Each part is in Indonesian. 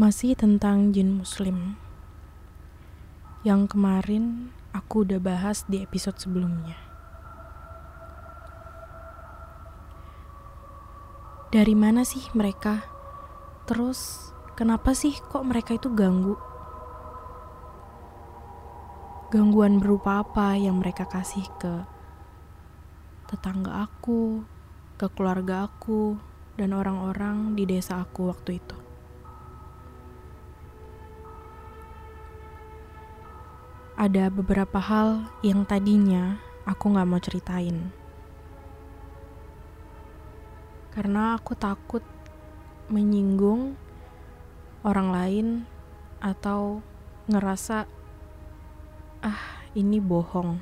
Masih tentang jin muslim Yang kemarin aku udah bahas di episode sebelumnya Dari mana sih mereka? Terus kenapa sih kok mereka itu ganggu? Gangguan berupa apa yang mereka kasih ke tetangga aku, ke keluarga aku, dan orang-orang di desa aku waktu itu. Ada beberapa hal yang tadinya aku gak mau ceritain. Karena aku takut menyinggung orang lain atau ngerasa ah ini bohong.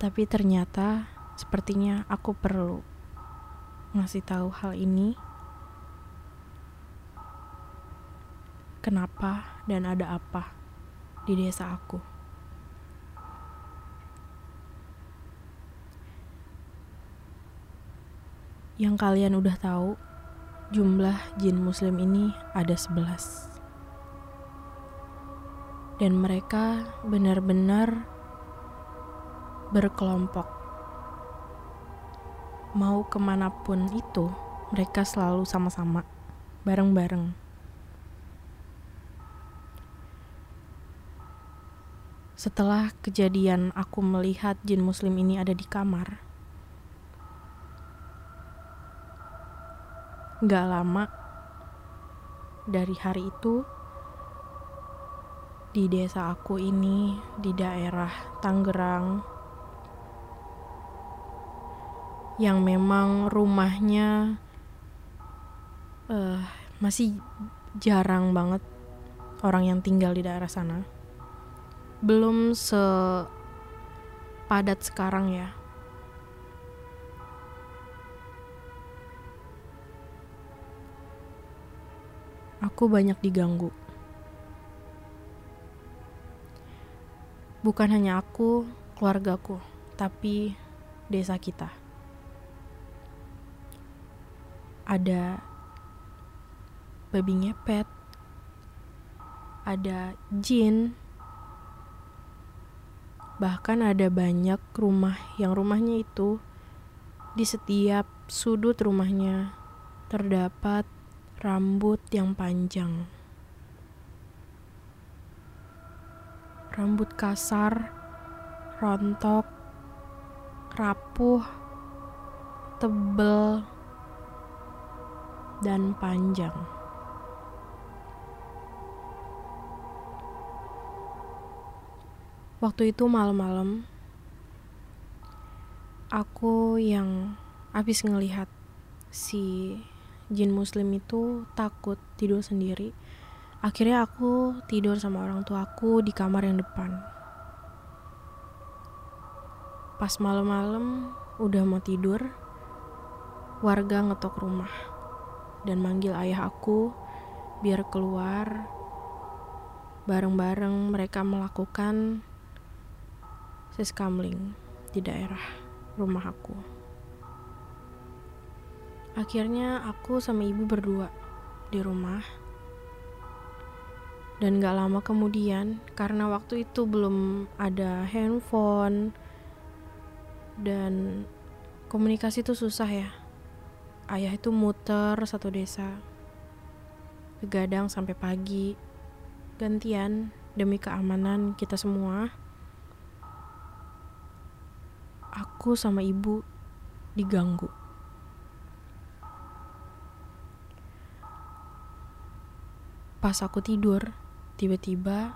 Tapi ternyata sepertinya aku perlu ngasih tahu hal ini. Kenapa dan ada apa di desa aku? Yang kalian udah tahu, jumlah jin muslim ini ada 11. Dan mereka benar-benar berkelompok. Mau ke mana pun itu, mereka selalu sama-sama, bareng-bareng. Setelah kejadian aku melihat jin muslim ini ada di kamar, gak lama dari hari itu di desa aku ini di daerah Tangerang yang memang rumahnya uh, masih jarang banget orang yang tinggal di daerah sana belum sepadat sekarang ya aku banyak diganggu. Bukan hanya aku, keluargaku, tapi desa kita. Ada babi ngepet, ada jin, bahkan ada banyak rumah yang rumahnya itu di setiap sudut rumahnya terdapat rambut yang panjang, rambut kasar, rontok, rapuh, tebel, dan panjang. Waktu itu malam-malam, aku yang habis ngelihat si jin muslim itu takut tidur sendiri. Akhirnya aku tidur sama orang tua aku di kamar yang depan. Pas malam-malam udah mau tidur warga ngetok rumah dan manggil ayah aku biar keluar. Bareng-bareng mereka melakukan siskamling di daerah rumah aku. Akhirnya aku sama ibu berdua di rumah. Dan gak lama kemudian, karena waktu itu belum ada handphone dan komunikasi itu susah ya. Ayah itu muter satu desa. Begadang sampai pagi. Gantian demi keamanan kita semua. Aku sama ibu diganggu. Pas aku tidur, tiba-tiba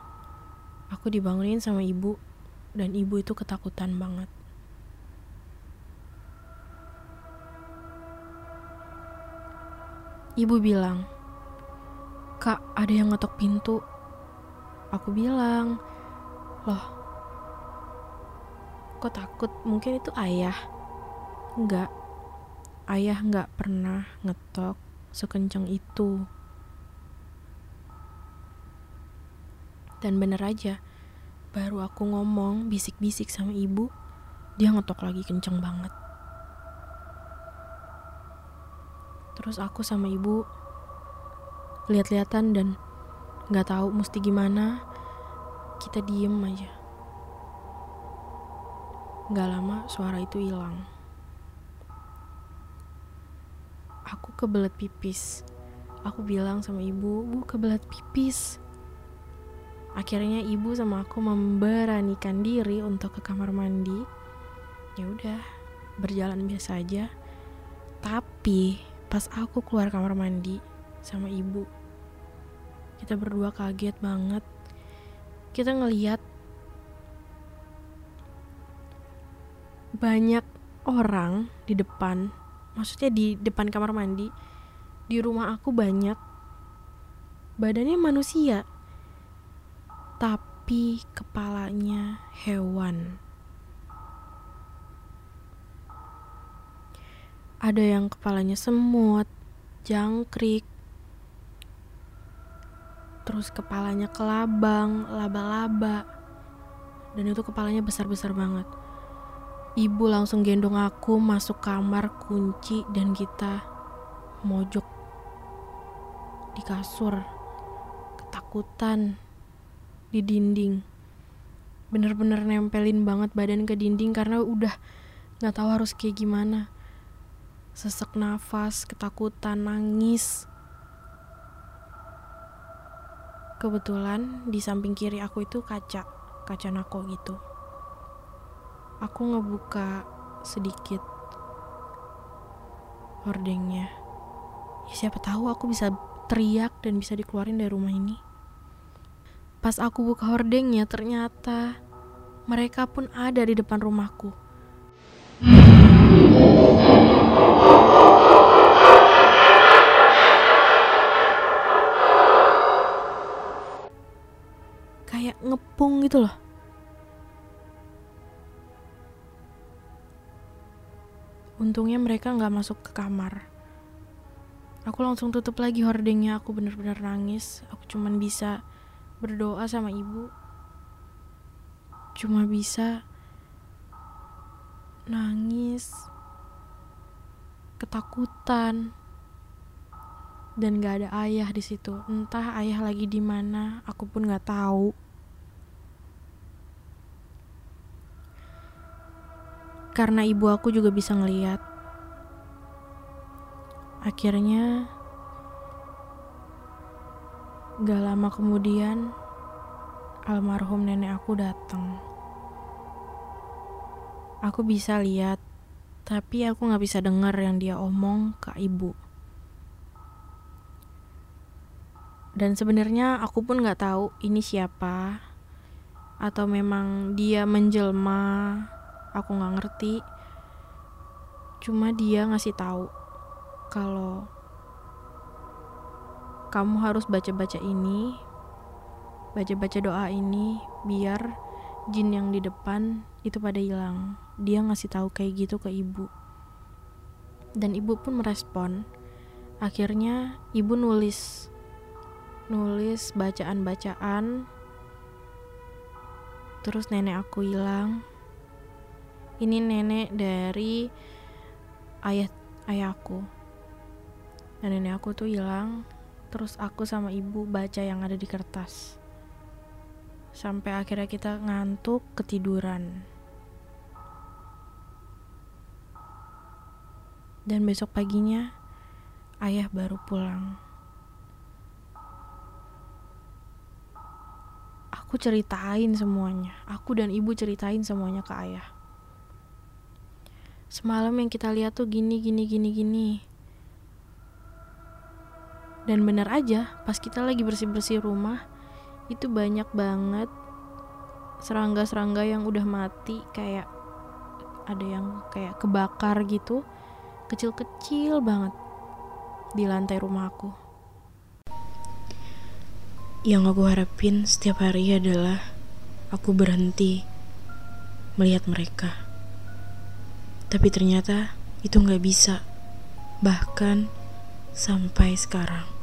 aku dibangunin sama ibu dan ibu itu ketakutan banget. Ibu bilang, "Kak, ada yang ngetok pintu." Aku bilang, "Loh, kok takut? Mungkin itu ayah." Enggak, ayah nggak pernah ngetok sekencang itu. Dan bener aja, baru aku ngomong bisik-bisik sama ibu, dia ngetok lagi kenceng banget. Terus aku sama ibu lihat-lihatan dan nggak tahu mesti gimana. Kita diem aja. Gak lama suara itu hilang. Aku kebelet pipis. Aku bilang sama ibu, bu kebelet pipis. Akhirnya ibu sama aku memberanikan diri untuk ke kamar mandi. Ya udah, berjalan biasa aja. Tapi pas aku keluar kamar mandi sama ibu, kita berdua kaget banget. Kita ngeliat banyak orang di depan, maksudnya di depan kamar mandi. Di rumah aku banyak badannya manusia, tapi kepalanya hewan. Ada yang kepalanya semut, jangkrik, terus kepalanya kelabang, laba-laba, dan itu kepalanya besar-besar banget. Ibu langsung gendong aku masuk kamar, kunci, dan kita mojok di kasur, ketakutan di dinding. Bener-bener nempelin banget badan ke dinding karena udah gak tahu harus kayak gimana sesek nafas, ketakutan, nangis. Kebetulan di samping kiri aku itu kaca, kaca nako gitu. Aku ngebuka sedikit hordengnya. Ya, siapa tahu aku bisa teriak dan bisa dikeluarin dari rumah ini. Pas aku buka hordengnya, ternyata mereka pun ada di depan rumahku. kayak ngepung gitu loh untungnya mereka nggak masuk ke kamar aku langsung tutup lagi hordengnya aku bener-bener nangis aku cuman bisa berdoa sama ibu cuma bisa nangis ketakutan dan gak ada ayah di situ. Entah ayah lagi di mana, aku pun gak tahu. Karena ibu aku juga bisa ngeliat. Akhirnya, gak lama kemudian, almarhum nenek aku datang. Aku bisa lihat, tapi aku gak bisa dengar yang dia omong ke ibu. dan sebenarnya aku pun nggak tahu ini siapa atau memang dia menjelma aku nggak ngerti. Cuma dia ngasih tahu kalau kamu harus baca-baca ini baca-baca doa ini biar jin yang di depan itu pada hilang. Dia ngasih tahu kayak gitu ke ibu. Dan ibu pun merespon. Akhirnya ibu nulis nulis bacaan-bacaan. Terus nenek aku hilang ini nenek dari ayah ayahku dan nenek aku tuh hilang terus aku sama ibu baca yang ada di kertas sampai akhirnya kita ngantuk ketiduran dan besok paginya ayah baru pulang aku ceritain semuanya. Aku dan ibu ceritain semuanya ke ayah. Semalam yang kita lihat tuh gini, gini, gini, gini. Dan benar aja, pas kita lagi bersih-bersih rumah, itu banyak banget serangga-serangga yang udah mati kayak ada yang kayak kebakar gitu kecil-kecil banget di lantai rumah aku yang aku harapin setiap hari adalah aku berhenti melihat mereka. Tapi ternyata itu nggak bisa, bahkan sampai sekarang.